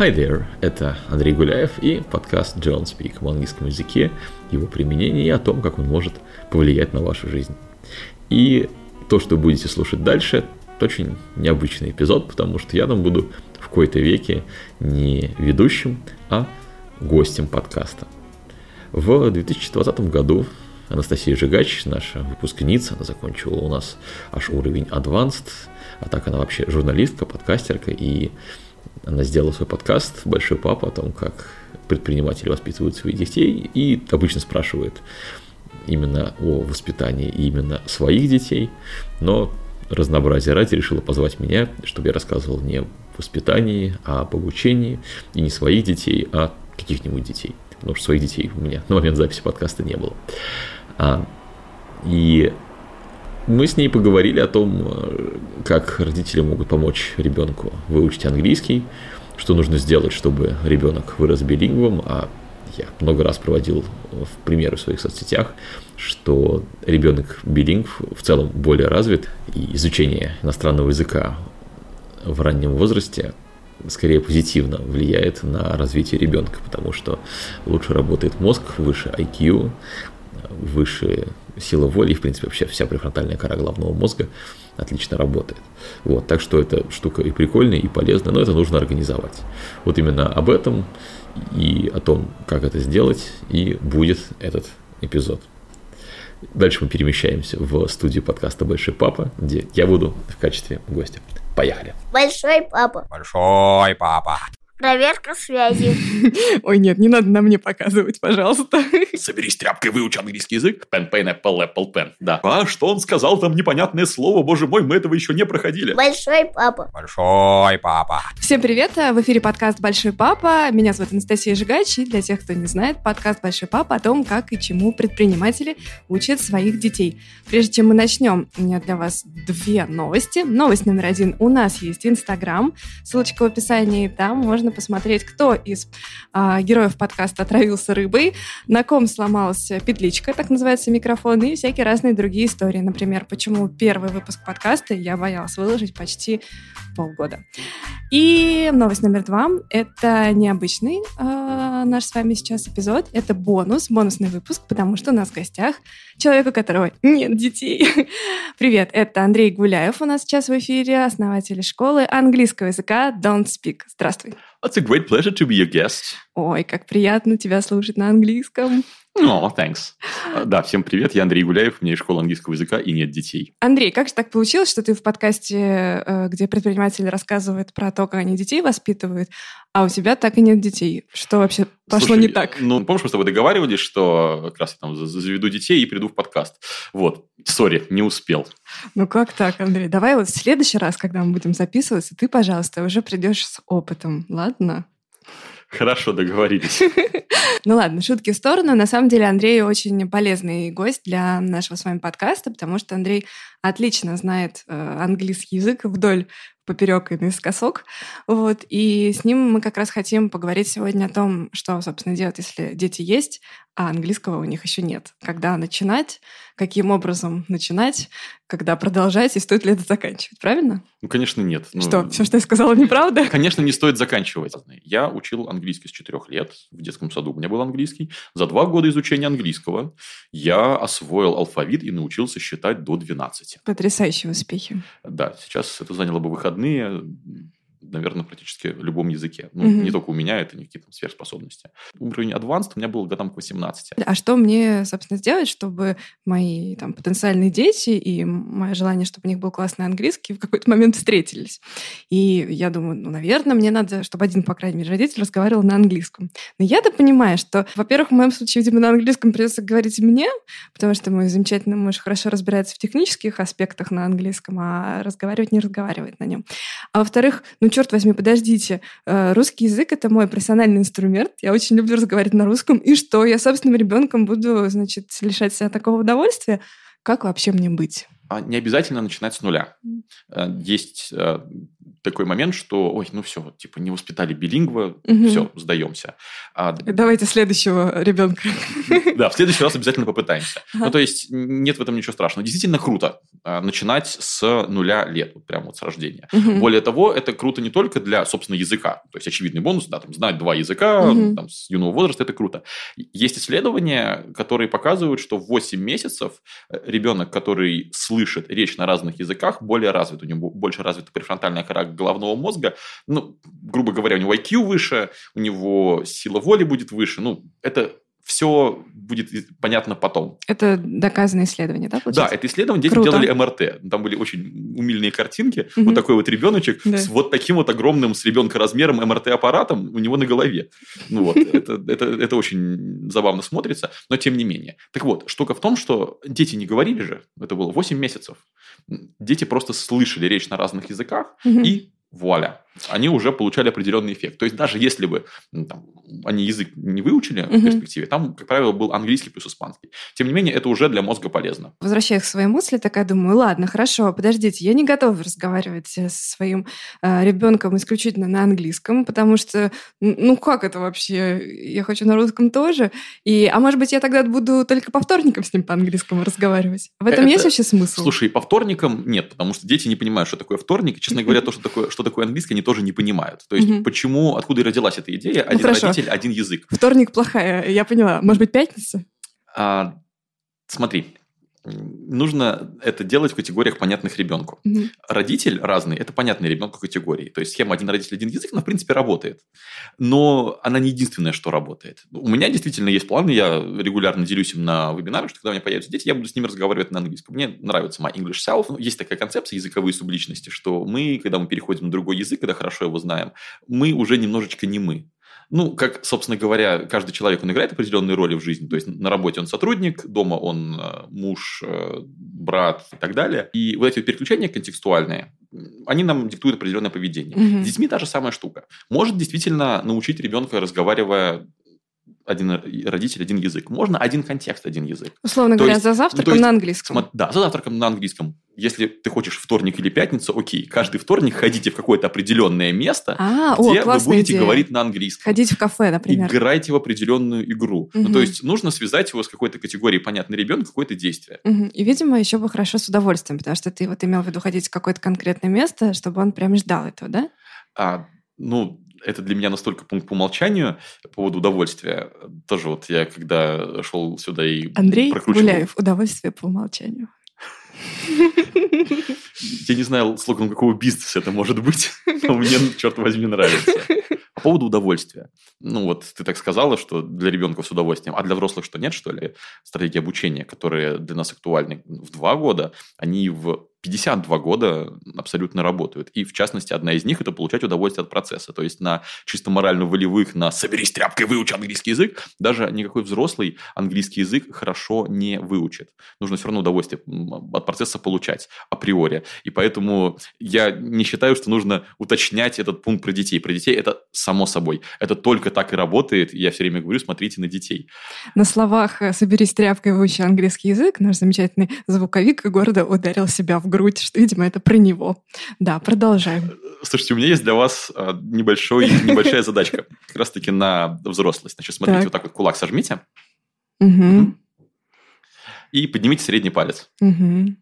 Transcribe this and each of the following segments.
Hi there, это Андрей Гуляев и подкаст John Speak в английском языке, его применение и о том, как он может повлиять на вашу жизнь. И то, что будете слушать дальше, это очень необычный эпизод, потому что я там буду в какой-то веке не ведущим, а гостем подкаста. В 2020 году Анастасия Жигач, наша выпускница, она закончила у нас аж уровень Advanced, а так она вообще журналистка, подкастерка, и она сделала свой подкаст «Большой папа» о том, как предприниматели воспитывают своих детей, и обычно спрашивает именно о воспитании именно своих детей, но разнообразие ради решила позвать меня, чтобы я рассказывал не о воспитании, а об обучении, и не своих детей, а каких-нибудь детей. Потому что своих детей у меня на момент записи подкаста не было. А, и мы с ней поговорили о том, э, как родители могут помочь ребенку выучить английский, что нужно сделать, чтобы ребенок вырос билингвом, а я много раз проводил в примеры в своих соцсетях, что ребенок билингв в целом более развит, и изучение иностранного языка в раннем возрасте скорее позитивно влияет на развитие ребенка, потому что лучше работает мозг, выше IQ, выше сила воли, и, в принципе, вообще вся префронтальная кора головного мозга отлично работает. Вот, так что эта штука и прикольная, и полезная, но это нужно организовать. Вот именно об этом и о том, как это сделать, и будет этот эпизод. Дальше мы перемещаемся в студию подкаста «Большой папа», где я буду в качестве гостя. Поехали. Большой папа. Большой папа. Проверка связи. Ой, нет, не надо на мне показывать, пожалуйста. Соберись тряпкой, выучи английский язык. Pen, pen, apple, apple, pen. Да. А что он сказал там непонятное слово? Боже мой, мы этого еще не проходили. Большой папа. Большой папа. Всем привет, в эфире подкаст «Большой папа». Меня зовут Анастасия Жигач, и для тех, кто не знает, подкаст «Большой папа» о том, как и чему предприниматели учат своих детей. Прежде чем мы начнем, у меня для вас две новости. Новость номер один. У нас есть Инстаграм, ссылочка в описании, там можно можно посмотреть, кто из а, героев подкаста отравился рыбой, на ком сломалась петличка, так называется микрофон, и всякие разные другие истории. Например, почему первый выпуск подкаста я боялась выложить почти полгода. И новость номер два — это необычный э, наш с вами сейчас эпизод. Это бонус, бонусный выпуск, потому что у нас в гостях человек, у которого нет детей. Привет, это Андрей Гуляев у нас сейчас в эфире, основатель школы английского языка Don't Speak. Здравствуй. It's a great pleasure to be your guest. Ой, как приятно тебя слушать на английском. О, oh, thanks. Да, всем привет, я Андрей Гуляев, у меня есть школа английского языка и нет детей. Андрей, как же так получилось, что ты в подкасте, э, где предприниматели рассказывают про то, как они детей воспитывают, а у тебя так и нет детей? Что вообще пошло Слушай, не так? Ну, помнишь, мы с тобой договаривались, что как раз я там заведу детей и приду в подкаст. Вот, сори, не успел. Ну как так, Андрей? Давай вот в следующий раз, когда мы будем записываться, ты, пожалуйста, уже придешь с опытом, ладно? Хорошо, договорились. Ну ладно, шутки в сторону. На самом деле Андрей очень полезный гость для нашего с вами подкаста, потому что Андрей отлично знает э, английский язык вдоль поперек и наискосок. Вот. И с ним мы как раз хотим поговорить сегодня о том, что, собственно, делать, если дети есть, а английского у них еще нет. Когда начинать, каким образом начинать, когда продолжать и стоит ли это заканчивать, правильно? Ну, конечно, нет. Ну, что, все, что я сказала, неправда? Конечно, не стоит заканчивать. Я учил английский с четырех лет. В детском саду у меня был английский. За два года изучения английского я освоил алфавит и научился считать до 12. Потрясающие успехи. Да, сейчас это заняло бы выходные наверное, практически в любом языке. Ну, Мгм. не только у меня, это не какие-то сверхспособности. Уровень advanced у меня был годам к 18. А что мне, собственно, сделать, чтобы мои там, потенциальные дети и мое желание, чтобы у них был классный английский, в какой-то момент встретились? И я думаю, ну, наверное, мне надо, чтобы один, по крайней мере, родитель разговаривал на английском. Но я-то понимаю, что, во-первых, в моем случае, видимо, на английском придется говорить мне, потому что мой замечательный муж хорошо разбирается в технических аспектах на английском, а разговаривать не разговаривает на нем. А во-вторых, ну, черт возьми, подождите, э, русский язык — это мой профессиональный инструмент, я очень люблю разговаривать на русском, и что, я собственным ребенком буду, значит, лишать себя такого удовольствия? Как вообще мне быть? А не обязательно начинать с нуля. Э, Есть э, такой момент, что, ой, ну все, типа не воспитали билингва, Мгм. все, сдаемся. А, Давайте следующего ребенка. да, в следующий раз обязательно попытаемся. Ага. Ну, то есть, нет в этом ничего страшного. Действительно круто а, начинать с нуля лет, вот прямо вот с рождения. Более того, это круто не только для, собственно, языка. То есть, очевидный бонус, да, там, знать два языка там, с юного возраста, это круто. Есть исследования, которые показывают, что в 8 месяцев э, ребенок, который слышит речь на разных языках, более развит. У него больше развита префронтальная кора головного мозга. Ну, грубо говоря, у него IQ выше, у него сила воли будет выше. Ну, это все будет понятно потом. Это доказанное исследование, да, Да, получается? это исследование дети Круто. делали МРТ. Там были очень умильные картинки. Мгм. Вот такой вот ребеночек Да. с вот таким вот огромным с ребенка размером МРТ-аппаратом у него на голове. Ну вот, это, это, это очень забавно смотрится, но тем не менее. Так вот, штука в том, что дети не говорили же, это было 8 месяцев. Дети просто слышали речь на разных языках, Мгм. и вуаля, они уже получали определенный эффект. То есть даже если бы там, они язык не выучили в Мгм. перспективе, там, как правило, был английский плюс испанский. Тем не менее, это уже для мозга полезно. Возвращаясь к своей мысли, такая думаю, ладно, хорошо, подождите, я не готова разговаривать э, со своим э, ребенком исключительно на английском, потому что, ну как это вообще? Я хочу на русском тоже. И, а может быть, я тогда буду только по вторникам с ним по-английскому разговаривать? В этом Это- есть вообще смысл? Слушай, по вторникам нет, потому что дети не понимают, что такое вторник. И, честно говоря, то, что такое, что такое английский, они тоже не понимают. То есть, Мгм. почему, откуда и родилась эта идея, один хорошо. родитель, один язык. Вторник плохая, я поняла. Может быть, пятница? А, смотри, нужно это делать в категориях, понятных ребенку. Мгм. Родитель разный, это понятный ребенку категории. То есть схема один родитель, один язык, она в принципе работает. Но она не единственное, что работает. У меня действительно есть планы, я регулярно делюсь им на вебинарах, что когда у меня появятся дети, я буду с ними разговаривать на английском. Мне нравится my English self. Ну, Есть такая концепция языковые субличности, что мы, когда мы переходим на другой язык, когда хорошо его знаем, мы уже немножечко не мы. Ну, как, собственно говоря, каждый человек, он играет определенные роли в жизни. То есть на работе он сотрудник, дома он э, муж, э, брат и так далее. И вот эти вот переключения контекстуальные, они нам диктуют определенное поведение. Мгм. С детьми та же самая штука. Может действительно научить ребенка, разговаривая один родитель, один язык. Можно один контекст, один язык. Условно То говоря, есть- за ну, завтраком есть на английском. Да, за завтраком на английском. Если ты хочешь вторник или пятницу, окей. Каждый вторник ходите в какое-то определенное место, А, о, где вы классная будете идея. говорить на английском. Ходить в кафе, например. Играйте в определенную игру. Ну, Мгм. то есть нужно связать его с какой-то категорией понятный ребенок, какое-то действие. Мгм. И, видимо, еще бы хорошо с удовольствием, потому что ты вот имел в виду ходить в какое-то конкретное место, чтобы он прям ждал этого, да? А, ну, это для меня настолько пункт по умолчанию по поводу удовольствия. Тоже вот я когда шел сюда и Андрей прокручивал... Гуляев. Удовольствие по умолчанию. Я не знаю, слоган какого бизнеса это может быть, но мне, черт возьми, нравится. По поводу удовольствия. Ну, вот ты так сказала, что для ребенка с удовольствием, а для взрослых что нет, что ли? Стратегии обучения, которые для нас актуальны в два года, они в 52 года абсолютно работают. И, в частности, одна из них – это получать удовольствие от процесса. То есть, на чисто морально-волевых, на «соберись тряпкой, выучи английский язык», даже никакой взрослый английский язык хорошо не выучит. Нужно все равно удовольствие от процесса получать априори. И поэтому я не считаю, что нужно уточнять этот пункт про детей. Про детей это само собой. Это только так и работает. Я все время говорю, смотрите на детей. На словах «соберись тряпкой, выучи английский язык» наш замечательный звуковик гордо ударил себя в грудь, что, видимо, это про него. Да, продолжаем. Слушайте, у меня есть для вас а, небольшой, небольшая задачка. Как раз-таки на взрослость. Значит, смотрите, вот так вот кулак сожмите и поднимите средний палец. Ага.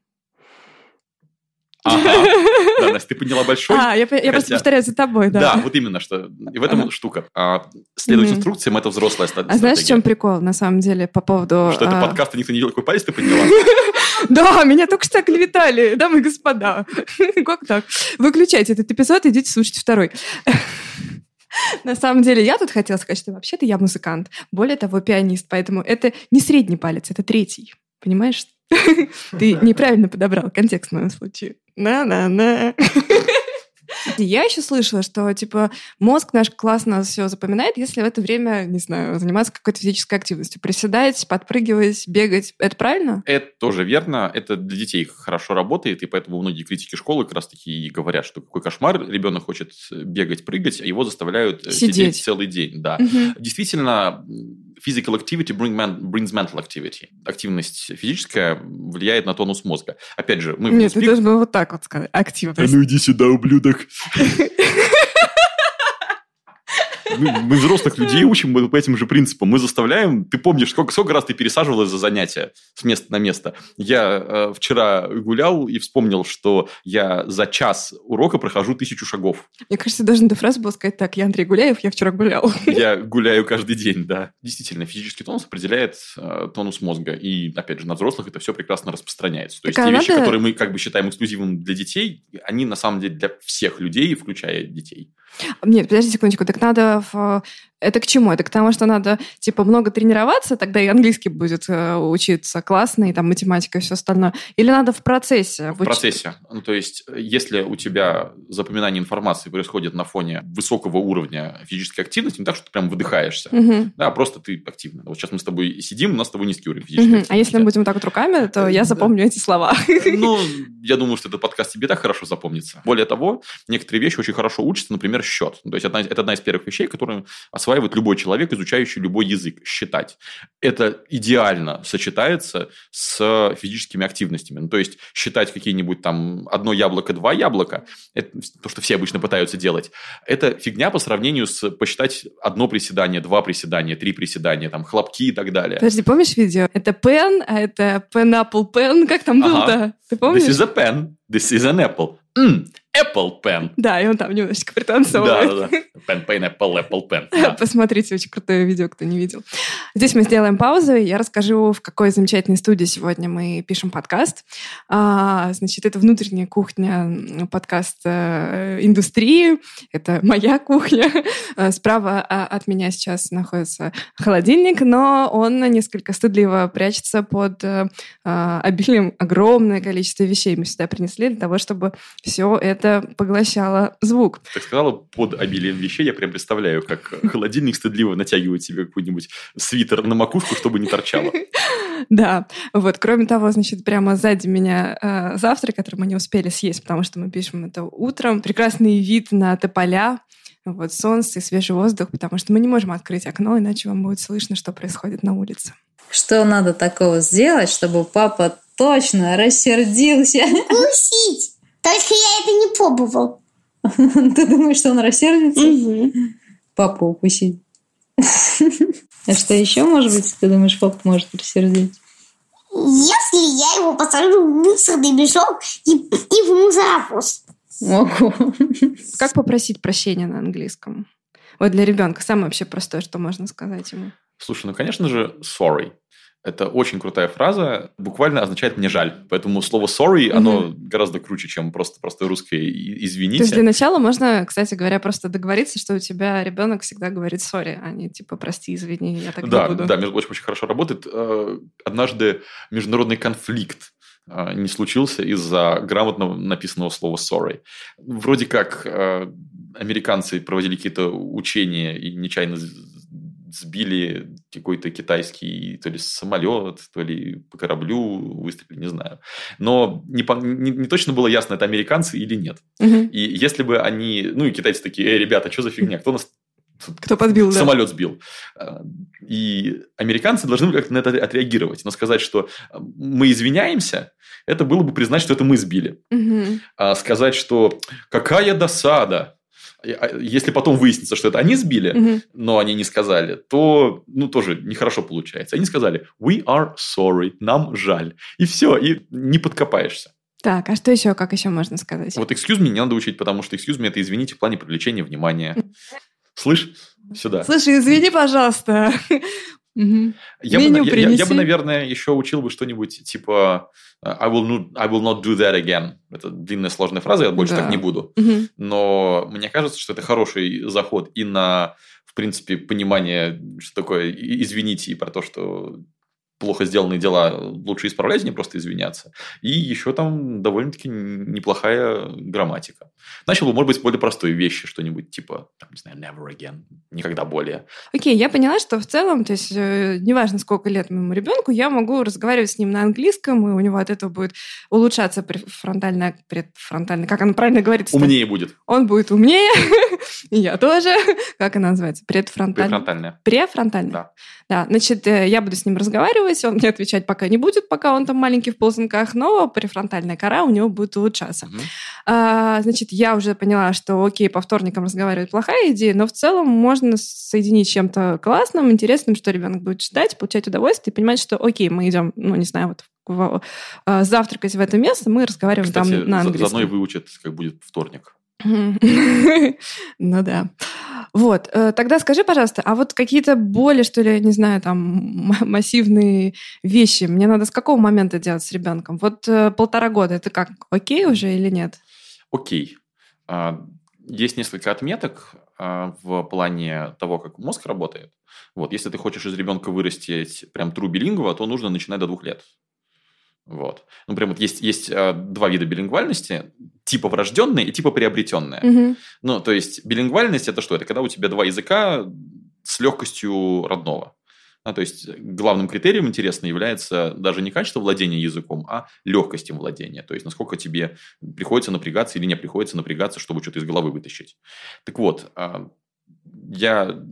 Да, Настя, ты подняла большой. А, я, я просто Хотя- повторяю за тобой, да. Да, вот именно что. И в этом Ага. штука. А, следовать Мгм. инструкциям это взрослая ста- А знаешь, в чем стратегия. прикол, на самом деле, по поводу... Что это а, подкаст, и никто не делал, какой палец ты подняла? Да, меня только что клеветали, дамы и господа. Как так? Выключайте этот эпизод, идите слушать второй. На самом деле, я тут хотела сказать, что вообще-то я музыкант. Более того, пианист. Поэтому это не средний палец, это третий. Понимаешь? Ты неправильно подобрал контекст в моем случае. На-на-на. Я еще слышала, что типа мозг наш классно все запоминает, если в это время, не знаю, заниматься какой-то физической активностью. Приседать, подпрыгивать, бегать. Это правильно? Это тоже верно. Это для детей хорошо работает, и поэтому многие критики школы как раз-таки и говорят, что какой кошмар, ребенок хочет бегать, прыгать, а его заставляют э, Сидеть. сидеть целый день. Да. Мгм. Действительно, physical activity brings mental activity. Активность физическая влияет на тонус мозга. Опять же, мы Нет, ты должен был вот так вот сказать. Активность. ну иди сюда, ублюдок. Мы, мы взрослых людей учим по этим же принципам. Мы заставляем... Ты помнишь, сколько, сколько раз ты пересаживалась за занятия с места на место? Я э, вчера гулял и вспомнил, что я за час урока прохожу тысячу шагов. Мне кажется, даже на фразу было сказать так, я Андрей Гуляев, я вчера гулял. Я гуляю каждый день, да. Действительно, физический тонус определяет э, тонус мозга. И, опять же, на взрослых это все прекрасно распространяется. То есть Так, а те вещи, надо- которые мы как бы считаем эксклюзивным для детей, они на самом деле для всех людей, включая детей. Нет, подожди секундочку, так надо в... Это к чему? Это к тому, что надо, типа, много тренироваться, тогда и английский будет э, учиться классно, и там математика и все остальное. Или надо в процессе? В процессе. Ну, то есть, э, если у тебя запоминание информации происходит на фоне высокого уровня физической активности, не так, что ты прям выдыхаешься, Мгм. да, а просто ты активно. Вот сейчас мы с тобой сидим, у нас с тобой низкий уровень физической Мгм. активности. А если мы будем вот так вот руками, то я Да. запомню эти слова. Ну, я думаю, что этот подкаст тебе так хорошо запомнится. Более того, некоторые вещи очень хорошо учатся, например, счет. То есть, это одна из первых вещей, которые осваивает любой человек, изучающий любой язык, считать. Это идеально сочетается с физическими активностями. Ну, то есть, считать какие-нибудь там одно яблоко, два яблока, это то, что все обычно пытаются делать, это фигня по сравнению с посчитать одно приседание, два приседания, три приседания, там, хлопки и так далее. Подожди, помнишь видео? Это пен, а это pineapple pen. Как там Ага. было-то? Ты помнишь? This is a pen, this is an apple. М, apple pen. Да, и он там немножечко Да, пританцовывает. да, да. Pen, pineapple, apple pen. Да. Посмотрите, очень крутое видео, кто не видел. Здесь мы сделаем паузу, и я расскажу, в какой замечательной студии сегодня мы пишем подкаст. А, значит, это внутренняя кухня подкаст э, индустрии. Это моя кухня. А, Справа а, от меня сейчас находится холодильник, но он несколько стыдливо прячется под э, а, обилием огромное количество вещей мы сюда принесли для того, чтобы все это поглощало звук. Так сказала, под обилием вещей я прям представляю, как холодильник стыдливо натягивает себе какой-нибудь свитер на макушку, чтобы не торчало. Да, вот. Кроме того, значит, прямо сзади меня э, завтрак, который мы не успели съесть, потому что мы пишем это утром. Прекрасный вид на тополя, вот солнце и свежий воздух, потому что мы не можем открыть окно, иначе вам будет слышно, что происходит на улице. Что надо такого сделать, чтобы папа точно рассердился? Укусить. Только я это не пробовал. Ты думаешь, что он рассердится? Мгм. Папу укусить. А что еще, может быть, ты думаешь, папа может рассердить? Если я его посажу в мусорный мешок и, и в мусоровоз. Ого. Как попросить прощения на английском? Вот для ребенка самое вообще простое, что можно сказать ему. Слушай, ну, конечно же, sorry. Это очень крутая фраза, буквально означает «мне жаль». Поэтому слово sorry, оно гораздо круче, чем просто простое русское «и- То есть «извините». для начала можно, кстати говоря, просто договориться, что у тебя ребенок всегда говорит сори, а не типа прости, извини, я так Да, не буду. да, между прочим, очень хорошо работает. Э, Однажды международный конфликт э, не случился из-за грамотно написанного слова sorry. Вроде как э, американцы проводили какие-то учения и нечаянно сбили какой-то китайский то ли самолет, то ли по кораблю выстрелили, не знаю. Но не, по- не- не точно было ясно, это американцы или нет. Мгм. И если бы они... Ну, и китайцы такие, эй, ребята, что за фигня? Кто нас Кто подбил, да? самолет сбил. А, И американцы должны были как-то на это отреагировать. Но сказать, что а, мы извиняемся, это было бы признать, что это мы сбили. Мгм. А сказать, что какая досада, если потом выяснится, что это они сбили, Мгм. но они не сказали, то, ну, тоже нехорошо получается. Они сказали, we are sorry, нам жаль. И все, и не подкопаешься. Так, а что еще, как еще можно сказать? Вот excuse me не надо учить, потому что excuse me это извините в плане привлечения внимания. Слышь, сюда. Слушай, извини, пожалуйста. Мгм. Я бы, Меню я- я- бы, принеси. наверное, еще учил бы что-нибудь типа I will, not, I will not do that again. Это длинная сложная фраза, я больше Да. так не буду. Мгм. Но мне кажется, что это хороший заход и на, в принципе, понимание, что такое извините, и про то, что плохо сделанные дела лучше исправлять, а не просто извиняться. И еще там довольно-таки неплохая грамматика. Начал бы, может быть, более простые вещи, что-нибудь типа, там, не знаю, never again, никогда более. Окей, я поняла, что в целом, то есть, э, неважно, сколько лет моему ребенку, я могу разговаривать с ним на английском, и у него от этого будет улучшаться префронтальная, предфронтальная, как она правильно говорится? Умнее будет. Он будет умнее, и я тоже. Как она называется? Предфронтальная. Префронтальная. Префронтальная. Да. Да, значит, э, я буду с ним разговаривать, он мне отвечать пока не будет, пока он там маленький в ползунках, но префронтальная кора у него будет улучшаться. Мгм. А, значит, я уже поняла, что окей, по вторникам разговаривать плохая идея, но в целом можно соединить чем-то классным, интересным, что ребенок будет читать, получать удовольствие и понимать, что окей, мы идем, ну, не знаю, вот в- а, завтракать в это место, мы разговариваем Кстати, там на за- английском. заодно и выучат, как будет вторник. Ну да. Вот, э, тогда скажи, пожалуйста, а вот какие-то боли, что ли, не знаю, там, массивные вещи, мне надо с какого момента делать с ребенком? Вот э, полтора года, это как, окей уже или нет? Окей. А, Есть несколько отметок а, в плане того, как мозг работает. Вот, если ты хочешь из ребенка вырастить прям true билингва, то нужно начинать до двух лет. Вот. Ну, прям вот есть, есть а, два вида билингвальности, типа врожденная и типа приобретенная. Мгм. Ну, то есть билингвальность это что? Это когда у тебя два языка с легкостью родного. А, то есть главным критерием, интересно, является даже не качество владения языком, а легкость им владения. То есть насколько тебе приходится напрягаться или не приходится напрягаться, чтобы что-то из головы вытащить. Так вот, а, я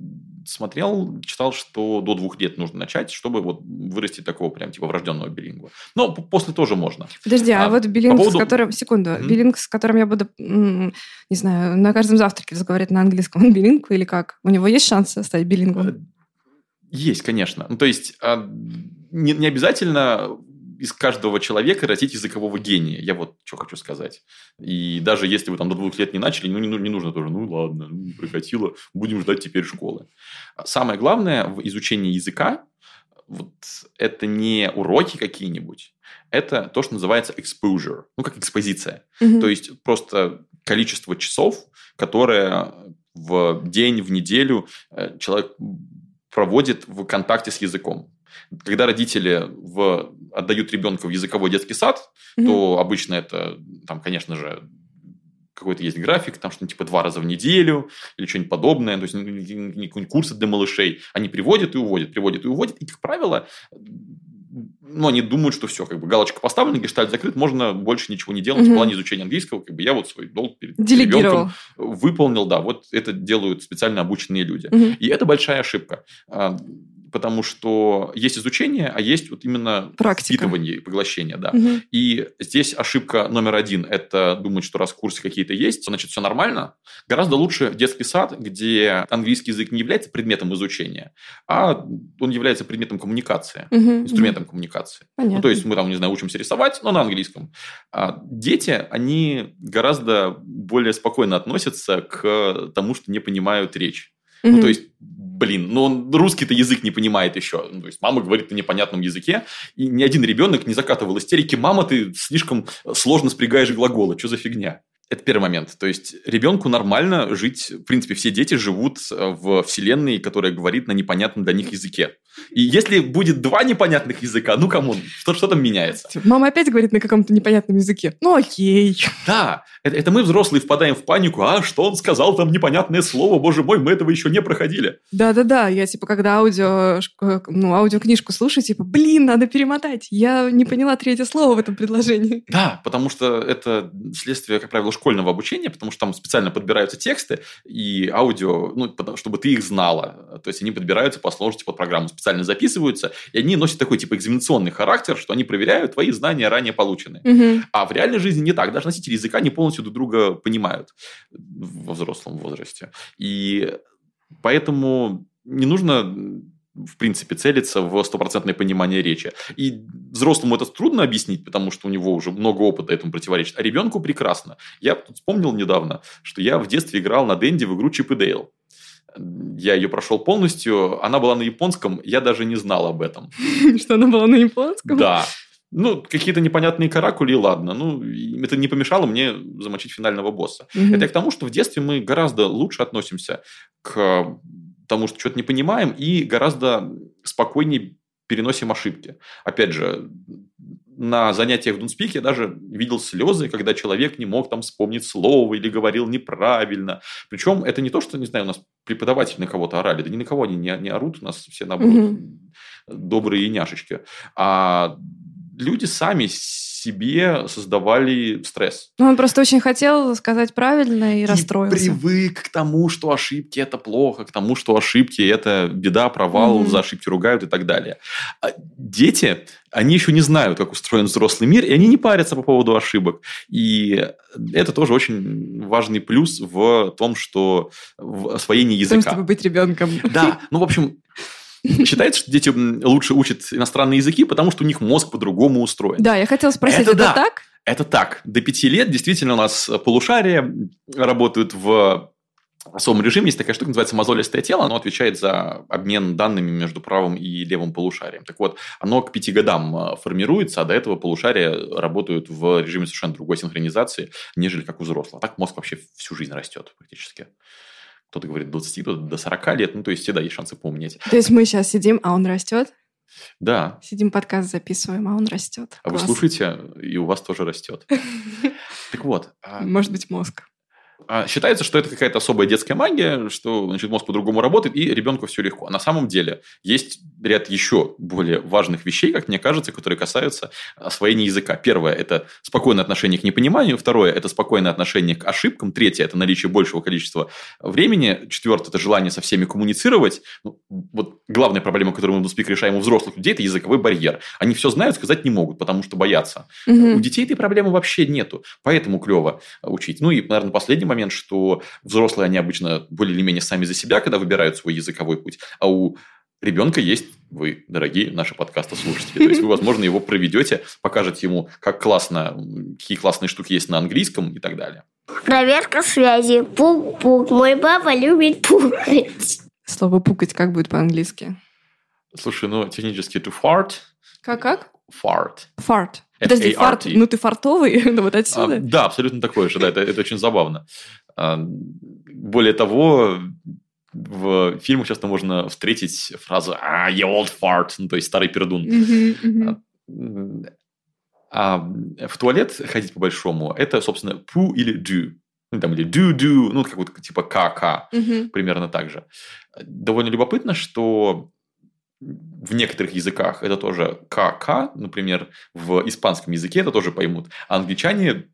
смотрел, читал, что до двух лет нужно начать, чтобы вот вырастить такого прям типа врожденного билингва. Но после тоже можно. Подожди, а, А, вот билинг, поводу- с которым... Секунду. Мгм. Билинг, с которым я буду, не знаю, на каждом завтраке разговаривать на английском, он билинг или как? У него есть шанс стать билингвом? Есть, конечно. Ну, то есть, а, не, не обязательно из каждого человека растить языкового гения. Я вот что хочу сказать. И даже если вы там до двух лет не начали, ну, не, ну, не нужно тоже, ну, ладно, ну, прокатило, будем ждать теперь школы. Самое главное в изучении языка, вот, это не уроки какие-нибудь, это то, что называется exposure, ну, как экспозиция. Мгм. То есть просто количество часов, которое в день, в неделю э, человек проводит в контакте с языком. Когда родители в, отдают ребенка в языковой детский сад, Мгм. то обычно это, там, конечно же, какой-то есть график, там что-нибудь типа два раза в неделю или что-нибудь подобное, то есть какие-нибудь курсы для малышей. Они приводят и уводят, приводят и уводят, и, как правило, ну, они думают, что все, как бы галочка поставлена, гештальт закрыт, можно больше ничего не делать Мгм. в плане изучения английского. Как бы я вот свой долг перед ребенком выполнил, да, вот это делают специально обученные люди. Мгм. И это большая ошибка. Потому что есть изучение, а есть вот именно Практика. впитывание и поглощение, да. Мгм. И здесь ошибка номер один – это думать, что раз курсы какие-то есть, значит, все нормально. Гораздо лучше детский сад, где английский язык не является предметом изучения, а он является предметом коммуникации, Мгм. инструментом коммуникации. Понятно. Ну, то есть мы там, не знаю, учимся рисовать, но на английском. А дети, они гораздо более спокойно относятся к тому, что не понимают речь. Мгм. Ну, то есть, блин, ну он русский-то язык не понимает еще. Ну, то есть, мама говорит на непонятном языке, и ни один ребенок не закатывал истерики. Мама, ты слишком сложно спрягаешь глаголы, что за фигня? Это первый момент. То есть, ребенку нормально жить, в принципе, все дети живут э, в вселенной, которая говорит на непонятном для них языке. И если будет два непонятных языка, ну, come on, что, что там меняется? Мама опять говорит на каком-то непонятном языке. Ну окей. Да, это, это мы, взрослые, впадаем в панику. А, что он сказал там непонятное слово? Боже мой, мы этого еще не проходили. Да-да-да, я типа, когда аудио, ну, аудиокнижку слушаю, типа, блин, надо перемотать. Я не поняла третье слово в этом предложении. Да, потому что это следствие, как правило, школьного обучения, потому что там специально подбираются тексты и аудио, ну, чтобы ты их знала. То есть они подбираются по сложности под программу, специально записываются, и они носят такой типа экзаменационный характер, что они проверяют твои знания ранее полученные. Мгм. А в реальной жизни не так. Даже носители языка не полностью друг друга понимают во взрослом возрасте. И поэтому не нужно в принципе, целиться в стопроцентное понимание речи. И взрослому это трудно объяснить, потому что у него уже много опыта этому противоречит. А ребенку прекрасно. Я вспомнил недавно, что я в детстве играл на Денди в игру Чип и Дейл. Я ее прошел полностью. Она была на японском, я даже не знал об этом. Что она была на японском? Да. Ну, какие-то непонятные каракули, ладно. Ну, это не помешало мне замочить финального босса. Мгм. Это к тому, что в детстве мы гораздо лучше относимся к тому, что что-то не понимаем, и гораздо спокойнее переносим ошибки. Опять же, на занятиях в Дунспике я даже видел слезы, когда человек не мог там вспомнить слово или говорил неправильно. Причем это не то, что, не знаю, у нас преподаватели на кого-то орали, да ни на кого они не, не орут, у нас все наоборот Мгм. добрые няшечки. А люди сами себе создавали стресс. Ну, он просто очень хотел сказать правильно и, расстроился. привык к тому, что ошибки это плохо, к тому, что ошибки это беда, провал, Мгм. за ошибки ругают и так далее. А дети, они еще не знают, как устроен взрослый мир, и они не парятся по поводу ошибок. И это тоже очень важный плюс в том, что в освоении В том, языка. чтобы быть ребенком. Да, ну, в общем, считается, что дети лучше учат иностранные языки, потому что у них мозг по-другому устроен. Да, я хотела спросить, Это это, да. так? Это так. До пяти лет действительно у нас полушария работают в особом режиме. Есть такая штука, называется мозолистое тело. Оно отвечает за обмен данными между правым и левым полушарием. Так вот, оно к пяти годам э, формируется, а до этого полушария работают в режиме совершенно другой синхронизации, нежели как у взрослого. Так мозг вообще всю жизнь растет практически. Кто-то говорит до 20, кто-то до 40 лет. Ну, то есть всегда есть шансы поумнеть. То есть мы сейчас сидим, а он растет? Да, Сидим, подкаст записываем, а он растет. а вы Класс. слушаете, и у вас тоже растет. Так вот, а, Может быть, мозг. А, Считается, что это какая-то особая детская магия, что значит, мозг по-другому работает, и ребенку все легко. А на самом деле есть ряд еще более важных вещей, как мне кажется, которые касаются освоения языка. Первое – это спокойное отношение к непониманию. Второе – это спокойное отношение к ошибкам. Третье – это наличие большего количества времени. Четвертое – это желание со всеми коммуницировать. Ну, вот главная проблема, которую мы в Speak решаем у взрослых людей – это языковой барьер. Они все знают, сказать не могут, потому что боятся. У Мгм. детей этой проблемы вообще нету, поэтому клево учить. Ну и, наверное, последний момент, что взрослые, они обычно более или менее сами за себя, когда выбирают свой языковой путь, а у ребенка есть вы, дорогие наши подкастослушатели. То есть вы, возможно, его проведете, покажете ему, как классно, какие классные штуки есть на английском и так далее. Проверка связи. Пук-пук. Мой папа любит пукать. Слово пукать как будет по-английски? Слушай, ну, технически to fart, Как-как? fart. Фарт. Подожди, фарт, ну ты фартовый, ну вот А, отсюда. да, абсолютно такое же, да, это, это очень забавно. А, более того, в фильмах часто можно встретить фразу «Ah, you old fart», ну, то есть старый пердун. Мгм, мгм. М, А в туалет ходить по-большому – это, собственно, poo или do. Ну, там, или do-do, ну, как вот типа ка-ка, Мгм. примерно так же. Довольно любопытно, что в некоторых языках это тоже ка-ка, например, в испанском языке это тоже поймут. А англичане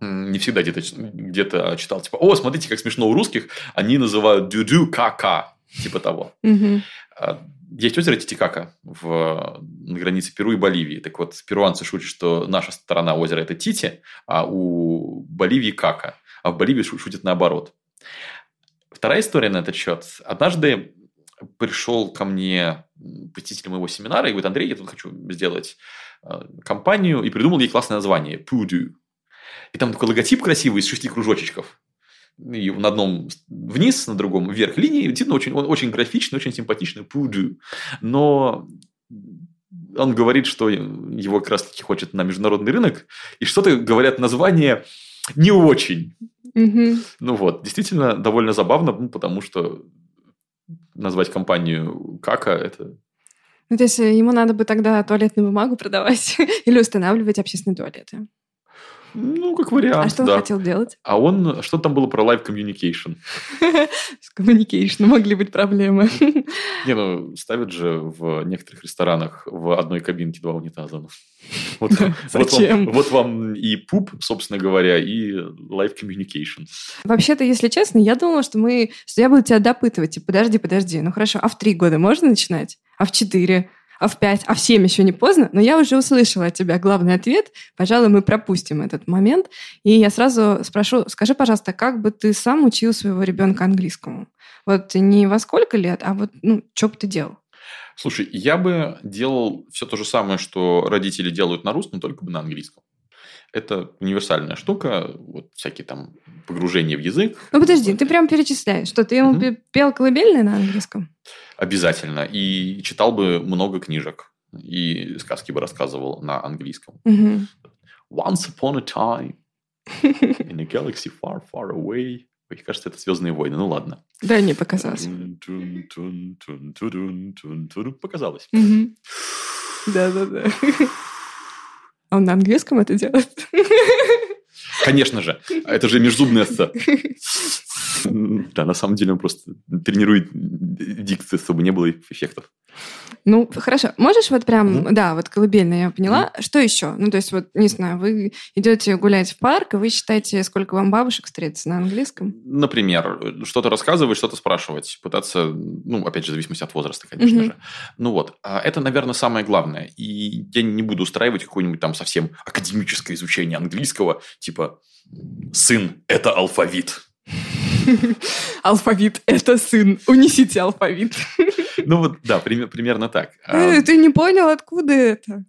не всегда где-то где читал, типа, о, смотрите, как смешно у русских, они называют дю-дю ка-ка, типа того. А, Есть озеро Титикака в, на границе Перу и Боливии. Так вот, перуанцы шутят, что наша сторона озера – это Тити, а у Боливии – Кака. А в Боливии шу- шутят наоборот. Вторая история на этот счет. Однажды пришел ко мне посетитель моего семинара и говорит, Андрей, я тут хочу сделать э, компанию, и придумал ей классное название – Pudu. И там такой логотип красивый из шести кружочечков. И на одном вниз, на другом вверх линии. Действительно, очень, он очень графичный, очень симпатичный Pudu. Но он говорит, что его как раз-таки хочет на международный рынок, и что-то говорят название не очень. Мгм. Ну вот, действительно довольно забавно, ну, потому что назвать компанию Кака – это Ну, то есть э, ему надо бы тогда туалетную бумагу продавать или устанавливать общественные туалеты. Ну, как вариант, а что да. он хотел делать? А он, что там было про live communication? С communication могли быть проблемы. Не, ну, ставят же в некоторых ресторанах в одной кабинке два унитаза. Вот, Да, вот зачем? вам, вот вам и пуп, собственно говоря, и live communication. Вообще-то, если честно, я думала, что мы, что я буду тебя допытывать. Типа, подожди, подожди. Ну хорошо, а в три года можно начинать? А в четыре? А в пять? А в семь еще не поздно? Но я уже услышала от тебя главный ответ. Пожалуй, мы пропустим этот момент. И я сразу спрошу, скажи, пожалуйста, как бы ты сам учил своего ребенка английскому? Вот не во сколько лет, а вот, ну, что бы ты делал? Слушай, я бы делал все то же самое, что родители делают на русском, только бы на английском. Это универсальная штука, вот всякие там погружения в язык. Ну, подожди, ты прям перечисляешь, что ты ему пе- пел колыбельные на английском? Обязательно. И читал бы много книжек. И сказки бы рассказывал на английском. Мгм. Once upon a time in a galaxy far, far away. Ой, кажется, это Звездные войны. Ну ладно. Да, не показалось. Показалось. Да-да-да. А он на английском это делает? Конечно же. Это же межзубная сцена. Да, на самом деле он просто тренирует дикцию, чтобы не было эффектов. Ну, хорошо. Можешь вот прям, Мгм. да, вот колыбельная я поняла. Что еще? Ну, то есть вот, не знаю, вы идете гулять в парк, и вы считаете, сколько вам бабушек встретится на английском? Например, что-то рассказывать, что-то спрашивать, пытаться, ну, опять же, в зависимости от возраста, конечно Мгм. же. Ну вот, а это, наверное, самое главное. И я не буду устраивать какое-нибудь там совсем академическое изучение английского, типа «сын – это алфавит». Алфавит – это сын. Унесите алфавит. Ну вот, да, пример- примерно так. Э, Ты не понял, откуда это?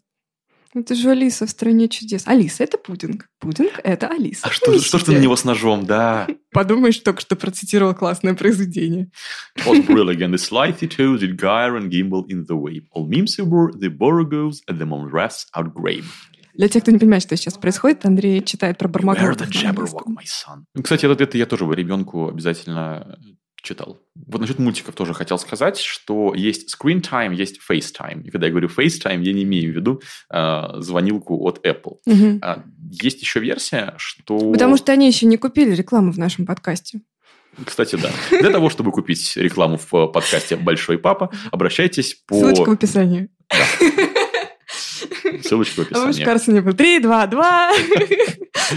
Это же Алиса в «Стране чудес». Алиса – это пудинг. Пудинг – это Алиса. А что, что ж ты на него с ножом, да? Подумаешь, только что процитировал классное произведение. Was brilliant and the slightly toes did gyre and gimble in the wave. All mimsy were the borogoves and the monrefs outgrabe. Для тех, кто не понимает, что сейчас происходит, Андрей читает про son. Ну, Кстати, это, это я тоже ребенку обязательно читал. Вот насчет мультиков тоже хотел сказать, что есть screen time, есть FaceTime. И когда я говорю FaceTime, я не имею в виду э, звонилку от Apple. Мгм. А, есть еще версия, что... Потому что они еще не купили рекламу в нашем подкасте. Кстати, да. Для того, чтобы купить рекламу в э, подкасте «Большой папа», обращайтесь по... Ссылочка в описании. Ссылочка в А описании. Карсоне был 3, 2, 2,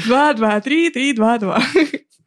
2, 2, 3, 3, 2, 2.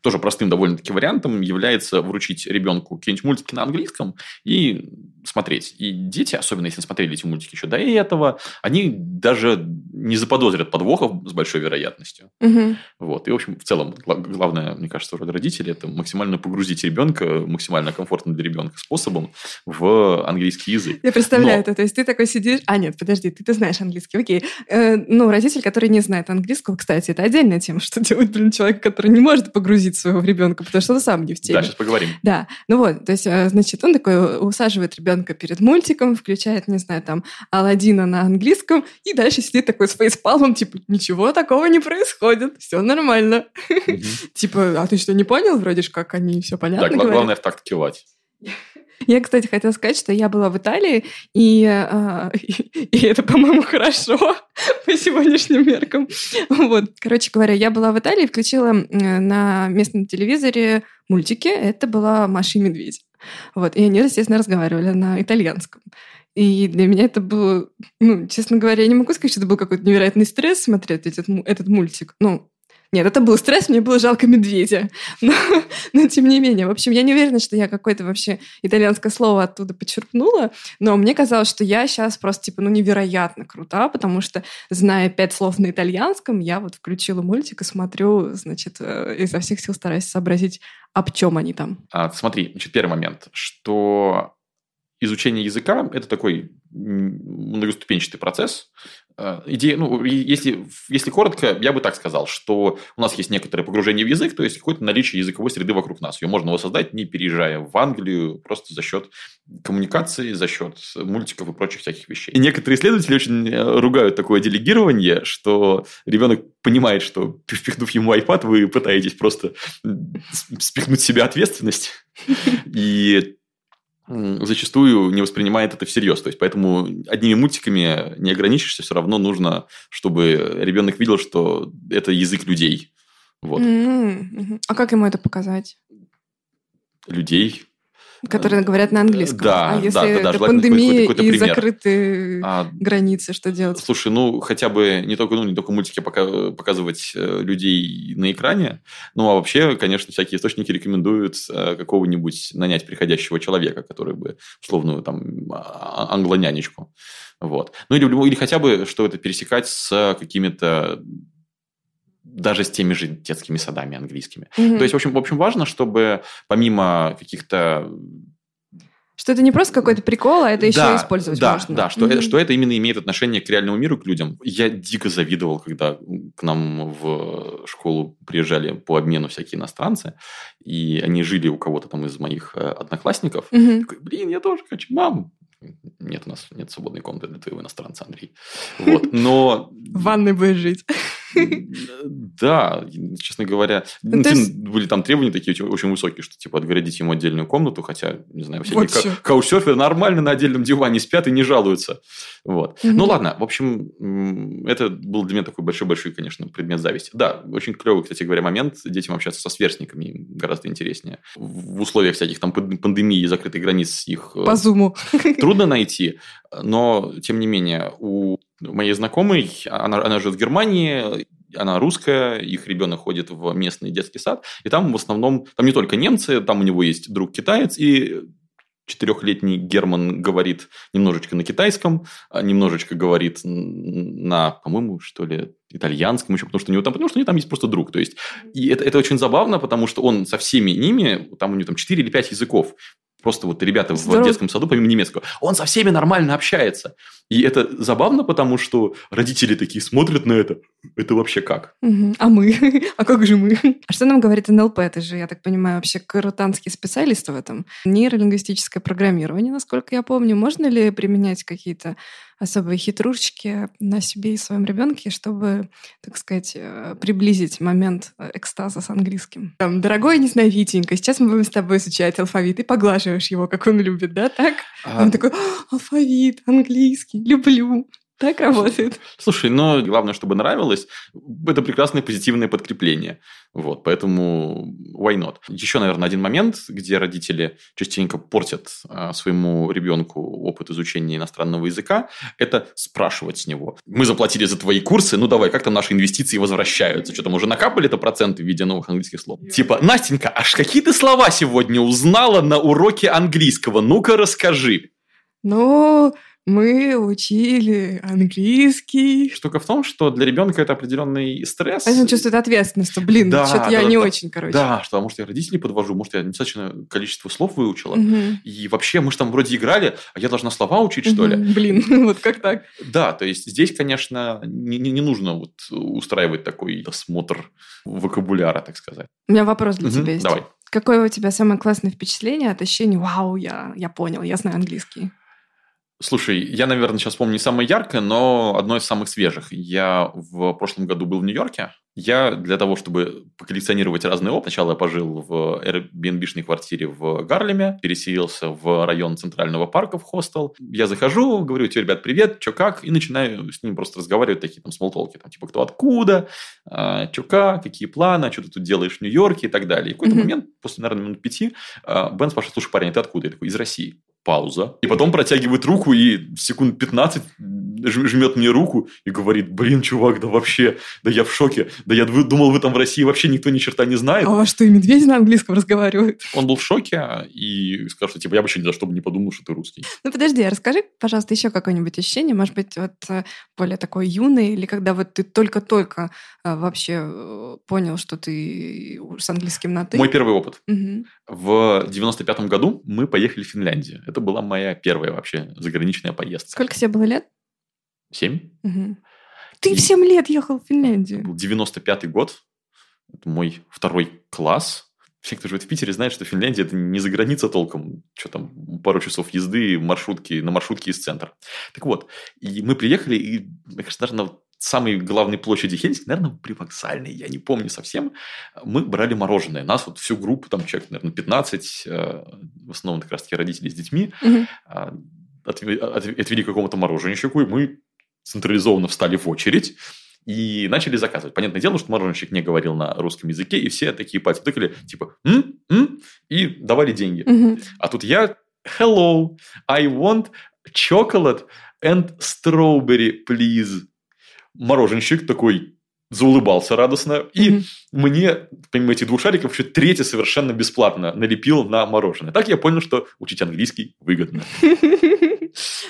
тоже простым довольно-таки вариантом является вручить ребенку какие-нибудь мультики на английском и смотреть. И дети, особенно если смотрели эти мультики еще до этого, они даже не заподозрят подвохов с большой вероятностью. Мгм. Вот. И, в общем, в целом, гла- главное, мне кажется, роль родителей – это максимально погрузить ребенка максимально комфортным для ребенка способом в английский язык. Я представляю Но- это. То есть ты такой сидишь... А, нет, подожди, ты, ты знаешь английский, окей. Э, ну, родитель, который не знает английского, кстати, это отдельная тема, что делать, блин, человек, который не может погрузить своего ребенка, потому что он сам не в теме. Да, сейчас поговорим. Да, ну вот, то есть, э, значит, он такой усаживает ребенка перед мультиком, включает, не знаю, там, Алладина на английском, и дальше сидит такой с фейспалмом, типа, ничего такого не происходит, все нормально. Типа, а ты что, не понял? Вроде ж как они все понятно Да, главное в такт кивать. Я, кстати, хотела сказать, что я была в Италии, и, а, и, это, по-моему, хорошо по сегодняшним меркам. Вот, короче говоря, я была в Италии, включила на местном телевизоре мультики. Это была Маша и Медведь. Вот, и они, естественно, разговаривали на итальянском. И для меня это было, ну, честно говоря, я не могу сказать, что это был какой-то невероятный стресс смотреть этот, этот мультик. Ну, нет, это был стресс, мне было жалко медведя. Но, но тем не менее, в общем, я не уверена, что я какое-то вообще итальянское слово оттуда почерпнула, но мне казалось, что я сейчас просто, типа, ну, невероятно крута, потому что, зная пять слов на итальянском, я вот включила мультик и смотрю, значит, э, изо всех сил стараюсь сообразить, об чем они там. А, смотри, значит, первый момент, что изучение языка – это такой многоступенчатый процесс. Э, Идея, ну, если, если коротко, я бы так сказал, что у нас есть некоторое погружение в язык, то есть какое-то наличие языковой среды вокруг нас. Ее можно воссоздать, не переезжая в Англию, просто за счет коммуникации, за счет мультиков и прочих всяких вещей. И некоторые исследователи очень э, ругают такое делегирование, что ребенок понимает, что впихнув ему iPad, вы пытаетесь просто спихнуть с себя ответственность. И зачастую не воспринимает это всерьез. То есть, поэтому одними мультиками не ограничишься, все равно нужно, чтобы ребенок видел, что это язык людей. Вот. Мгм. А как ему это показать? Людей. Которые говорят на английском. Да, а да, если да, да, это желательно пандемия какой-то- какой-то и пример. закрытые А, границы, что делать? Слушай, ну хотя бы не только, ну, не только мультики пока- показывать э, людей на экране, ну а вообще, конечно, всякие источники рекомендуют э, какого-нибудь нанять приходящего человека, который бы условную там а- англонянечку. Вот. Ну или, или хотя бы что это пересекать с какими-то даже с теми же детскими садами английскими. Мгм. То есть, в общем, в общем, важно, чтобы помимо каких-то Что это не просто какой-то прикол, а это еще да, использовать да, можно. Да, что, Мгм. э- что это именно имеет отношение к реальному миру, к людям. Я дико завидовал, когда к нам в школу приезжали по обмену всякие иностранцы, и они жили у кого-то там из моих э, одноклассников. Мгм. Такой, блин, я тоже хочу, мам. Нет, у нас нет свободной комнаты для твоего иностранца, Андрей. Вот. Но В ванной будешь жить. да, честно говоря, Ну, ну, есть- были там требования такие очень, высокие, что типа отгородить ему отдельную комнату, хотя, не знаю, всякие Вот ка- каучсерферы нормально на отдельном диване спят и не жалуются. Вот. Мгм. Ну ладно, в общем, это был для меня такой большой-большой, конечно, предмет зависти. Да, очень клевый, кстати говоря, момент детям общаться со сверстниками гораздо интереснее. В условиях всяких там панд- пандемии и закрытых границ их э, По зуму. трудно найти, но тем не менее у моей знакомой, она, она живет в Германии, она русская, их ребенок ходит в местный детский сад, и там в основном, там не только немцы, там у него есть друг китаец, и четырехлетний Герман говорит немножечко на китайском, а немножечко говорит на, по-моему, что ли, итальянском еще, потому что у него там, потому что у него там есть просто друг. То есть, и это, это очень забавно, потому что он со всеми ними, там у него там 4 или 5 языков, просто вот ребята в Здорово. детском саду, помимо немецкого, он со всеми нормально общается. И это забавно, потому что родители такие смотрят на это. Это вообще как? А мы? А как же мы? А что нам говорит НЛП? Ты же, я так понимаю, вообще крутанский специалист в этом. Нейролингвистическое программирование, насколько я помню. Можно ли применять какие-то особые хитрушечки на себе и своем ребенке, чтобы, так сказать, э, приблизить момент э, экстаза с английским? Там, дорогой, не знаю, Витенька, сейчас мы будем с тобой изучать алфавит, и поглаживаешь его, как он любит, да, так? А, Он такой, «А, алфавит, английский, люблю. Так работает. Слушай, но главное, чтобы нравилось, это прекрасное позитивное подкрепление. Вот, поэтому why not? Еще, наверное, один момент, где родители частенько портят а, своему ребенку опыт изучения иностранного языка, это спрашивать с него. Мы заплатили за твои курсы, ну давай, как там наши инвестиции возвращаются? Что там уже накапали-то проценты в виде новых английских слов? Типа, Настенька, аж какие ты слова сегодня узнала на уроке английского? Ну-ка расскажи. Ну, мы учили английский. Штука в том, что для ребенка это определенный стресс. А он чувствует ответственность, что, блин, Да, что-то да, я да, не да. очень, короче. Да, что, а может, я родителей подвожу, может, я недостаточно количество слов выучила. Мгм. И вообще, мы же там вроде играли, а я должна слова учить, что ли? Мгм. Блин, вот как так? Да, то есть здесь, конечно, не, не- не нужно вот устраивать такой осмотр вокабуляра, так сказать. У меня вопрос для Мгм, тебя есть. Давай. Какое у тебя самое классное впечатление от ощущения «Вау, я, я понял, я знаю английский»? Слушай, я, наверное, сейчас помню не самое яркое, но одно из самых свежих. Я в прошлом году был в Нью-Йорке. Я для того, чтобы поколлекционировать разный опыт, сначала я пожил в Airbnb-шной квартире в Гарлеме, переселился в район Центрального парка в хостел. Я захожу, говорю, тебе, ребят, привет, чё как? И начинаю с ними просто разговаривать, такие там смолтолки, там, типа, кто откуда, а, чё как, какие планы, а что ты тут делаешь в Нью-Йорке и так далее. И в какой-то Мгм. момент, после, наверное, минут пяти, а, Бен спрашивает, слушай, парень, ты откуда? Я такой, из России. Пауза. И потом протягивает руку и секунд 15 ж- жмет мне руку и говорит, блин, чувак, да вообще, да я в шоке. Да я думал, вы там в России вообще никто ни черта не знает. А у вас что, и медведи на английском разговаривают? Он был в шоке и сказал, что типа я вообще ни за что бы не подумал, что ты русский. Ну, подожди, а расскажи, пожалуйста, еще какое-нибудь ощущение, может быть, вот э, более такое юное, или когда вот ты только-только э, вообще э, понял, что ты с английским на «ты». Мой первый опыт. Мгм. В 95 году мы поехали в Финляндию. Это была моя первая вообще заграничная поездка. Сколько тебе было лет? Семь? Мгм. Ты И- в 7 лет ехал в Это Финляндию. был 95 год. Это мой второй класс. Все, кто живет в Питере, знают, что Финляндия это не за граница толком. Что там, пару часов езды маршрутки, на маршрутке из центра. Так вот, и мы приехали, и, мне кажется, даже на самой главной площади Хельсинки, наверное, при вокзальной, я не помню совсем, мы брали мороженое. Нас вот всю группу, там человек, наверное, 15, э, в основном как раз-таки родители с детьми, Мгм. а, отве- от- отвели к какому-то мороженщику, и мы централизованно встали в очередь и начали заказывать. Понятное дело, что мороженщик не говорил на русском языке, и все такие пальцы тыкали, типа, «М? М?» и давали деньги. Мгм. А тут я, hello, I want chocolate and strawberry, please. Мороженщик такой заулыбался радостно, и Мгм. мне, помимо этих двух шариков, еще третий совершенно бесплатно налепил на мороженое. Так я понял, что учить английский выгодно.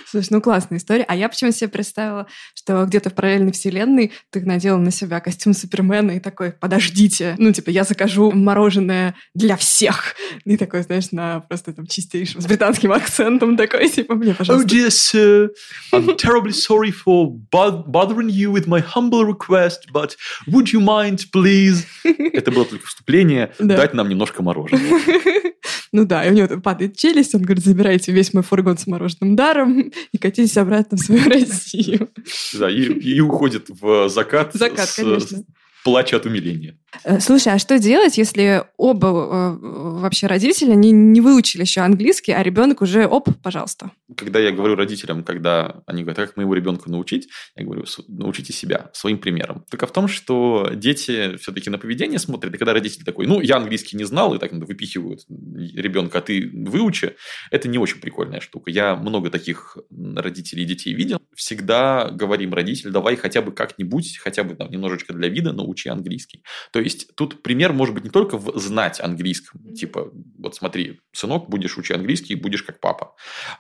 Слушай, ну классная история. А я почему себе представила, что где-то в параллельной вселенной ты надел на себя костюм Супермена и такой, подождите, ну типа я закажу мороженое для всех. И такой, знаешь, на просто там чистейшем, с британским акцентом такой, типа мне, Oh пожалуйста. dear sir, I'm terribly sorry for bo- bothering you with my humble request, but God, would you mind, please? Это было только вступление. Да. Дать нам немножко мороженого. Ну да, и у него там падает челюсть, он говорит, забирайте весь мой фургон с мороженым даром и катитесь обратно в свою Россию. Да, и, и уходит в закат, Закат, с, конечно. С плача от умиления. Э, Слушай, а что делать, если оба э, вообще родителя не, не выучили еще английский, а ребенок уже, оп, пожалуйста. Когда я говорю родителям, когда они говорят, «А как моего ребенка научить, я говорю, «С- научите себя своим примером. Только в том, что дети все-таки на поведение смотрят, и когда родитель такой, ну, я английский не знал, и так выпихивают ребенка, а ты выучи, это не очень прикольная штука. Я много таких родителей и детей видел. Всегда говорим родитель, давай хотя бы как-нибудь, хотя бы там, немножечко для вида научи английский. То есть тут пример может быть не только в знать английском, типа, вот смотри, сынок, будешь учить английский, будешь как папа,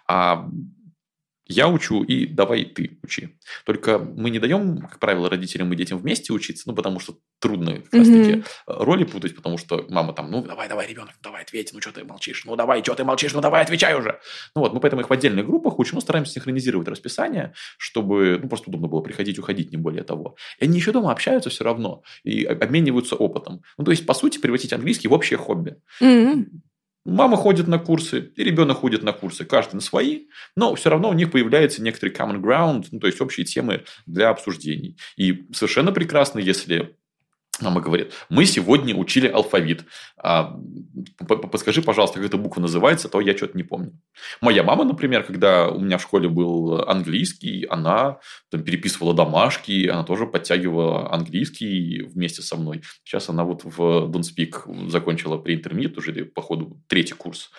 а я учу, и давай ты учи. Только мы не даем, как правило, родителям и детям вместе учиться, ну, потому что трудно как раз-таки Мгм. роли путать, потому что мама там, ну, давай, давай, ребенок, давай, ответь, ну, что ты молчишь, ну, давай, что ты молчишь, ну, давай, отвечай уже. Ну, вот, мы поэтому их в отдельных группах учим, ну, стараемся синхронизировать расписание, чтобы, ну, просто удобно было приходить, уходить, не более того. И они еще дома общаются все равно и обмениваются опытом. Ну, то есть, по сути, превратить английский в общее хобби. М, Мама ходит на курсы, и ребенок ходит на курсы, каждый на свои, но все равно у них появляется некоторый common ground, ну, то есть общие темы для обсуждений. И совершенно прекрасно, если мама говорит, мы сегодня учили алфавит, а, подскажи, пожалуйста, как эта буква называется, а то я что-то не помню. Моя мама, например, когда у меня в школе был английский, она там, переписывала домашки, она тоже подтягивала английский вместе со мной. Сейчас она вот в Don't Speak закончила pre-intermediate, уже, походу, третий курс.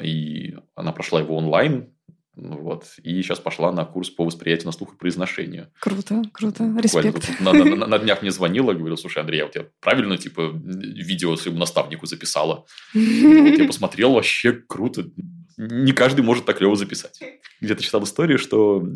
И она прошла его онлайн, вот, и сейчас пошла на курс по восприятию на слух и произношению. Круто, круто, респект. На, на- на- на днях мне звонила, говорила, слушай, Андрей, я у тебя правильно, типа, видео своему наставнику записала? Вот я посмотрел, вообще круто. Не каждый может так клево записать. Где-то читал историю, что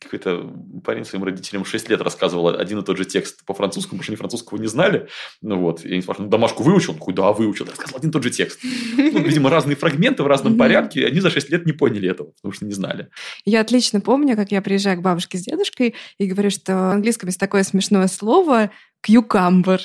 какой-то парень своим родителям 6 лет рассказывал один и тот же текст по-французскому, потому что они французского не знали. Ну вот, и они спрашивают, ну, домашку выучил? Он такой, да, выучил. Рассказывал один и тот же текст. Ну, видимо, разные фрагменты в разном порядке, и они за 6 лет не поняли этого, потому что не знали. Я отлично помню, как я приезжаю к бабушке с дедушкой и говорю, что в английском есть такое смешное слово «кьюкамбер».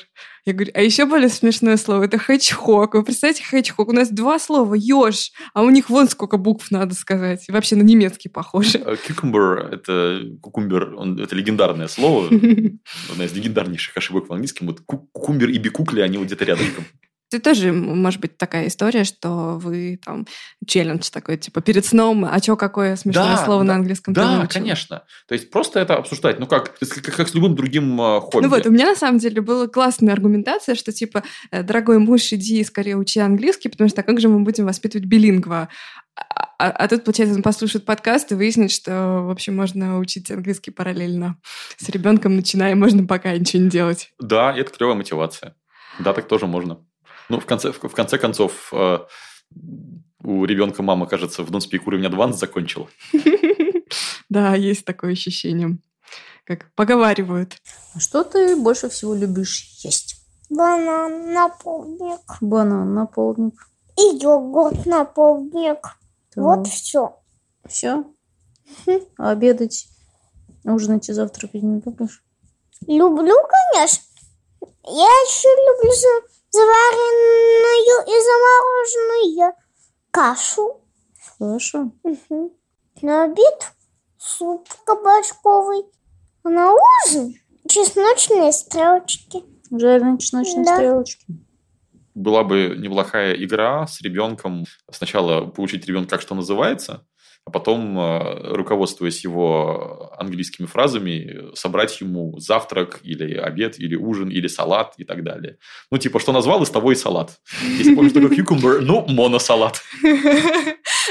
Я говорю, а еще более смешное слово – это «хэчхок». Вы представляете, «хэчхок»? У нас два слова «еж», а у них вон сколько букв надо сказать. Вообще на немецкий похоже. Э, Cucumber – это кукумбер, он, это легендарное слово, одна из легендарнейших ошибок в английском. Вот ку- кукумбер и бикукли, они вот где-то рядом. Это тоже может быть такая история, что вы там челлендж такой, типа перед сном, а чё, какое смешное Да, слово да, на английском Да, конечно. То есть просто это обсуждать. Ну как, как, как с любым другим э, хобби. Ну вот, у меня на самом деле была классная аргументация, что типа, э, дорогой муж, иди скорее учи английский, потому что а как же мы будем воспитывать билингва? А, а- а тут, получается, он послушает подкаст и выяснит, что, в общем, можно учить английский параллельно с ребенком, начиная, можно пока ничего не делать. Да, это клевая мотивация. Да, так тоже можно. Ну, в конце, в, конце концов, э, у ребенка мама, кажется, в Speak уровень Advanced закончила. Да, есть такое ощущение. Как поговаривают. А что ты больше всего любишь есть? Банан на полдник. Банан на полдник. И йогурт на полдник. Вот все. Все? А обедать, ужинать и завтракать не любишь? Люблю, конечно. Я еще люблю за- заваренную и замороженную кашу. Хорошо. Мгм. На обед суп кабачковый. А на ужин чесночные стрелочки. Жареные чесночные Да. стрелочки. Была бы неплохая игра с ребенком. Сначала поучить ребенка, как что называется, а потом, э, руководствуясь его английскими фразами, собрать ему завтрак или обед, или ужин, или салат и так далее. Ну, типа, что назвал, из того и салат. Если помнишь такой cucumber, ну, моносалат.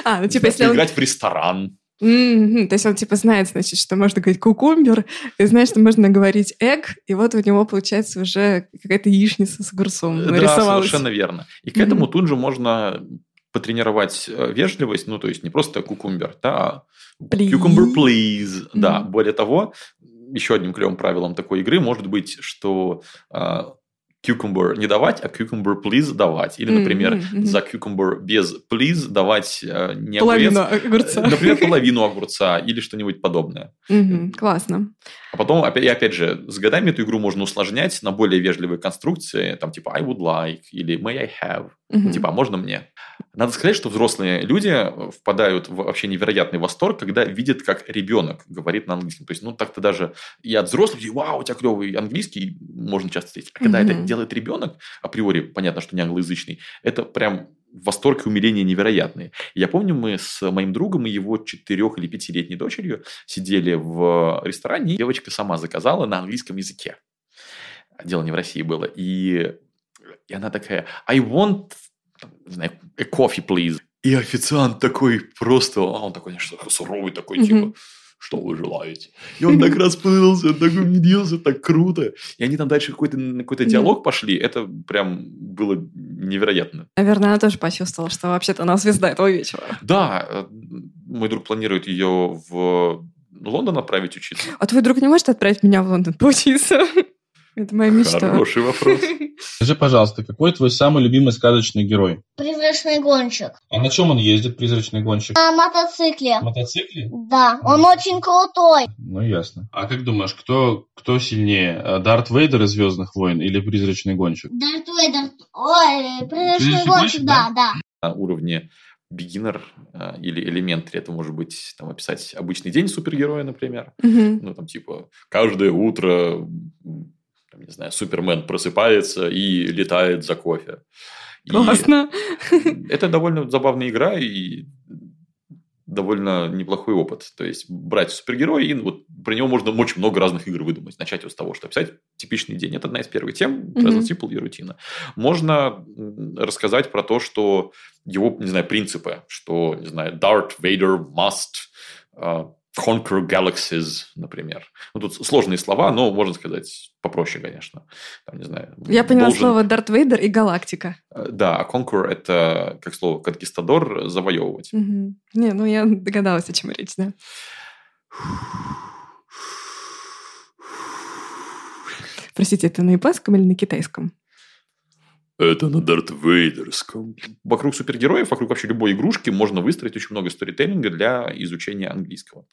А, ну типа, если. Играть в ресторан. Мгм, То есть он типа знает, значит, что можно говорить кукумбер, и знает, что можно говорить эг, и вот у него получается уже какая-то яичница с огурцом Да, совершенно верно. И к этому тут же можно потренировать э, вежливость, ну, то есть не просто кукумбер, да, а Please. cucumber please. Да, Мгм. более того, еще одним клевым правилом такой игры может быть, что а, cucumber не давать, а cucumber please давать. Или, например, Мгм, мгм. за cucumber без please давать э, не Половину огурец, огурца. э, например, половину огурца или что-нибудь подобное. Мгм, Классно. А потом, опять, и опять же, с годами эту игру можно усложнять на более вежливые конструкции, там типа I would like или may I have, Мгм. типа а можно мне. Надо сказать, что взрослые люди э, впадают в вообще невероятный восторг, когда видят, как ребенок говорит на английском. То есть, ну, так-то даже и от взрослых людей, вау, у тебя клевый английский, можно часто встретить. А когда это Мгм. Делает ребенок, априори понятно, что не англоязычный, это прям восторг и умиление невероятные. Я помню, мы с моим другом и его четырех- или пятилетней дочерью сидели в ресторане, и девочка сама заказала на английском языке. Дело не в России было. И, и она такая, I want, не знаю, a coffee, please. И официант такой просто, а он такой, конечно, суровый такой, Мгм. типа, что вы желаете? И он так расплылся, он так умилился, так круто. И они там дальше какой-то какой-то Мгм. диалог пошли. Это прям было невероятно. Наверное, она тоже почувствовала, что вообще-то она звезда этого вечера. Да, э, мой друг планирует ее в Лондон отправить учиться. А твой друг не может отправить меня в Лондон поучиться? Это моя мечта. Хороший вопрос. Скажи, пожалуйста, какой твой самый любимый сказочный герой? Призрачный гонщик. А на чем он ездит, призрачный гонщик? На мотоцикле. На мотоцикле? Да, он очень крутой. Ну, ясно. А как думаешь, кто, кто сильнее? э, Дарт Вейдер из «Звездных войн» или призрачный гонщик? Дарт Вейдер. Ой, призрачный Призрачный гонщик, гонщик, да, да. На уровне beginner э, или elementary это может быть там описать обычный день супергероя, например. Мгм. Ну, там, типа, каждое утро, там, не знаю, Супермен просыпается и летает за кофе. И Классно. это довольно забавная игра и довольно неплохой опыт. То есть, брать супергероя, и вот про него можно очень много разных игр выдумать. Начать вот с того, что описать типичный день. Это одна из первых тем, Simple и рутина. Можно рассказать про то, что его, не знаю, принципы, что, не знаю, Darth Vader must uh, conquer galaxies, например. Ну, тут сложные слова, но можно сказать попроще, конечно. Там, не знаю, Я поняла должен- слово Дарт Вейдер и галактика. Э, Да, а conquer – это, как слово, конкистадор, завоевывать. Мгм. Не, ну я догадалась, о чем речь, да. Простите, это на японском или на китайском? Это на Дарт Вейдерском. Вокруг супергероев, вокруг вообще любой игрушки можно выстроить очень много сторителлинга для изучения английского.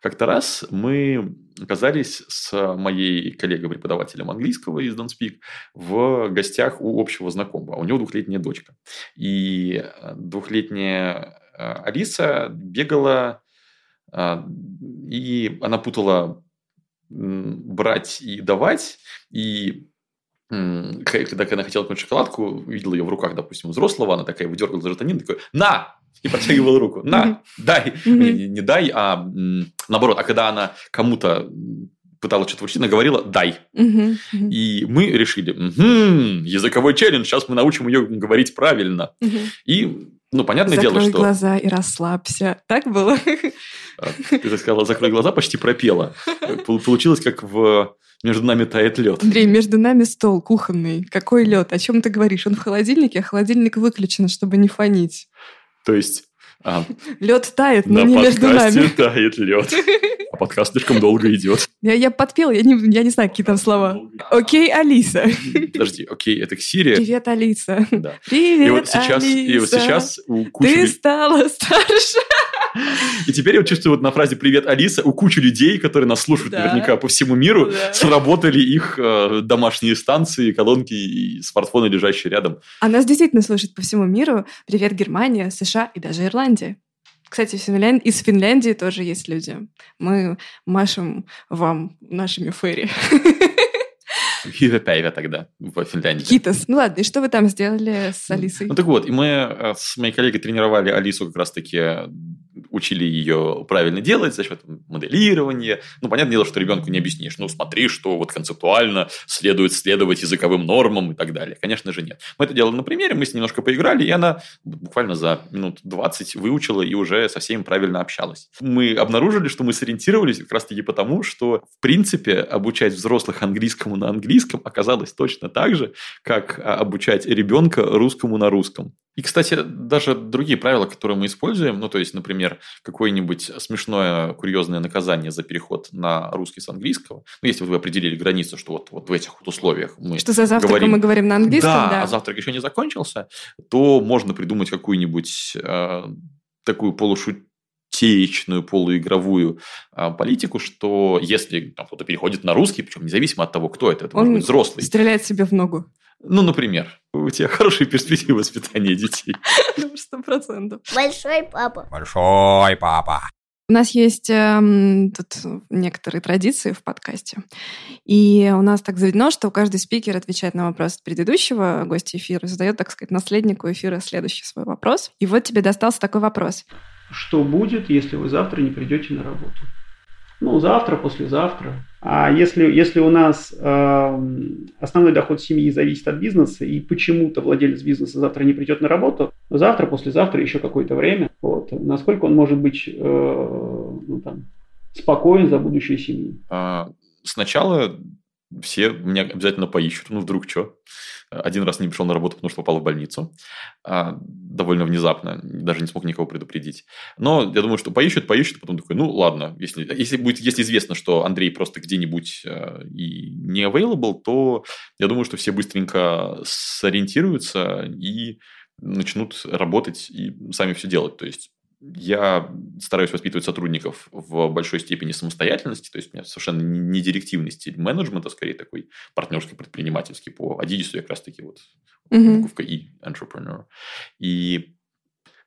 Как-то раз мы оказались с моей коллегой-преподавателем английского из Don't Speak в гостях у общего знакомого. У него двухлетняя дочка. И э, двухлетняя э, Алиса бегала, э, и она путала брать и давать, и когда она хотела какую-то шоколадку, видела ее в руках, допустим, взрослого, она такая выдергала за жетонин, такой, на! И протягивала руку. На, дай. Не, дай, а наоборот. А когда она кому-то пыталась что-то вручить, она говорила «дай». И мы решили, «Мгм, языковой челлендж, сейчас мы научим ее говорить правильно. И, ну, понятное Закрой дело, что... глаза и расслабься. Так было? А, Ты так сказала, закрой глаза, почти пропела. Пол- Получилось, как в «Между нами тает лед». Андрей, между нами стол кухонный. Какой лед? О чем ты говоришь? Он в холодильнике, а холодильник выключен, чтобы не фонить. То есть а, Лед тает, но не между нами. тает лед. Подкаст слишком долго идет. Я, я подпела, я не, я не знаю, какие там слова. Окей, Алиса. Подожди, окей, это к Сирии. Привет, Алиса. Да. Привет, И вот сейчас, и вот Алиса. сейчас у кучи Ты стала старше. И теперь я вот чувствую вот на фразе «Привет, Алиса» у кучи людей, которые нас слушают Да. наверняка по всему миру, Да. сработали их э, домашние станции, колонки и смартфоны, лежащие рядом. А нас действительно слушают по всему миру. Привет, Германия, США и даже Ирландия. Кстати, в Финлян- из Финляндии тоже есть люди. Мы машем вам нашими ферри. Хивепяйве тогда в Финляндии. Китас. Ну ладно, и что вы там сделали с Алисой? Ну так вот, и мы э, с моей коллегой тренировали Алису как раз-таки, учили ее правильно делать за счет моделирования. Ну, понятное дело, что ребенку не объяснишь. Ну, смотри, что вот концептуально следует следовать языковым нормам и так далее. Конечно же, нет. Мы это делали на примере, мы с ней немножко поиграли, и она буквально за минут 20 выучила и уже со всеми правильно общалась. Мы обнаружили, что мы сориентировались как раз-таки потому, что, в принципе, обучать взрослых английскому на английском оказалось точно так же, как а, обучать ребенка русскому на русском. И, кстати, даже другие правила, которые мы используем, ну, то есть, например, какое-нибудь смешное, курьезное наказание за переход на русский с английского, ну, если вы определили границу, что вот, вот в этих вот условиях мы Что за завтраком говорим, мы говорим на английском, да, да. а завтрак еще не закончился, то можно придумать какую-нибудь э, такую полушутеечную, полуигровую э, политику, что если там, кто-то переходит на русский, причем независимо от того, кто это, это может Он быть взрослый, стреляет себе в ногу. Ну, например, у тебя хорошие перспективы воспитания детей. Сто процентов. Большой папа. Большой папа. У нас есть эм, тут некоторые традиции в подкасте. И у нас так заведено, что каждый спикер отвечает на вопрос предыдущего гостя эфира, задает, так сказать, наследнику эфира следующий свой вопрос. И вот тебе достался такой вопрос. Что будет, если вы завтра не придете на работу? Ну, завтра, послезавтра. А если, если у нас э, основной доход семьи зависит от бизнеса, и почему-то владелец бизнеса завтра не придет на работу, завтра, послезавтра, еще какое-то время, вот, насколько он может быть э, ну, там, спокоен за будущее семьи? А, Сначала все меня обязательно поищут. Ну, вдруг что? Один раз не пришел на работу, потому что попал в больницу. А, довольно внезапно. Даже не смог никого предупредить. Но я думаю, что поищут, поищут. Потом такой, ну, ладно. Если, если будет если известно, что Андрей просто где-нибудь э, и не available, то я думаю, что все быстренько сориентируются и начнут работать и сами все делать. То есть я стараюсь воспитывать сотрудников в большой степени самостоятельности, то есть у меня совершенно не директивный стиль менеджмента, скорее такой партнерский, предпринимательский. По Адидису я как раз-таки вот Мгм. буковка И, entrepreneur. И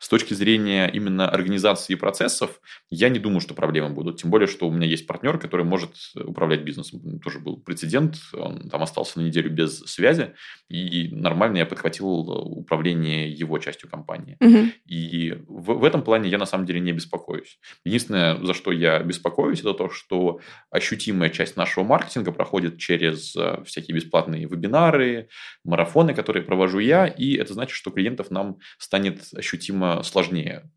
с точки зрения именно организации процессов, я не думаю, что проблемы будут. Тем более, что у меня есть партнер, который может управлять бизнесом. Тоже был прецедент. Он там остался на неделю без связи. И нормально я подхватил управление его частью компании. Мгм. И в, в этом плане я на самом деле не беспокоюсь. Единственное, за что я беспокоюсь, это то, что ощутимая часть нашего маркетинга проходит через э, всякие бесплатные вебинары, марафоны, которые провожу я, и это значит, что клиентов нам станет ощутимо сложнее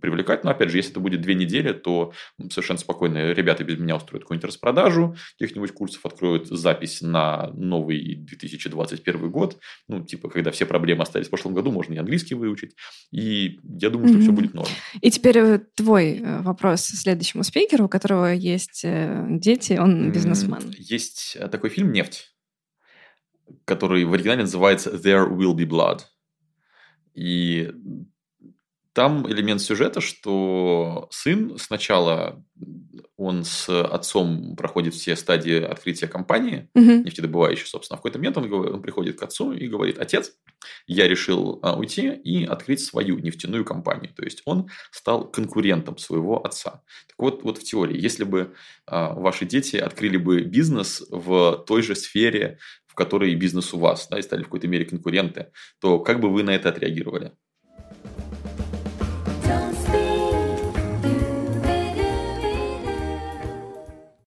привлекать. Но, опять же, если это будет две недели, то совершенно спокойно ребята без меня устроят какую-нибудь распродажу каких-нибудь курсов, откроют запись на новый 2021 год. Ну, типа, когда все проблемы остались в прошлом году, можно и английский выучить. И я думаю, что все Мгм. будет норм. И теперь э, твой э, вопрос следующему спикеру, у которого есть э, дети, он бизнесмен. Есть э, такой фильм «Нефть», который в оригинале называется «There Will Be Blood». И там элемент сюжета, что сын сначала он с отцом проходит все стадии открытия компании, Мгм. нефтедобывающей, собственно. В какой-то момент он, он приходит к отцу и говорит, отец, я решил а, уйти и открыть свою нефтяную компанию. То есть он стал конкурентом своего отца. Так вот, вот в теории, если бы а, ваши дети открыли бы бизнес в той же сфере, в которой бизнес у вас, да, и стали в какой-то мере конкуренты, то как бы вы на это отреагировали?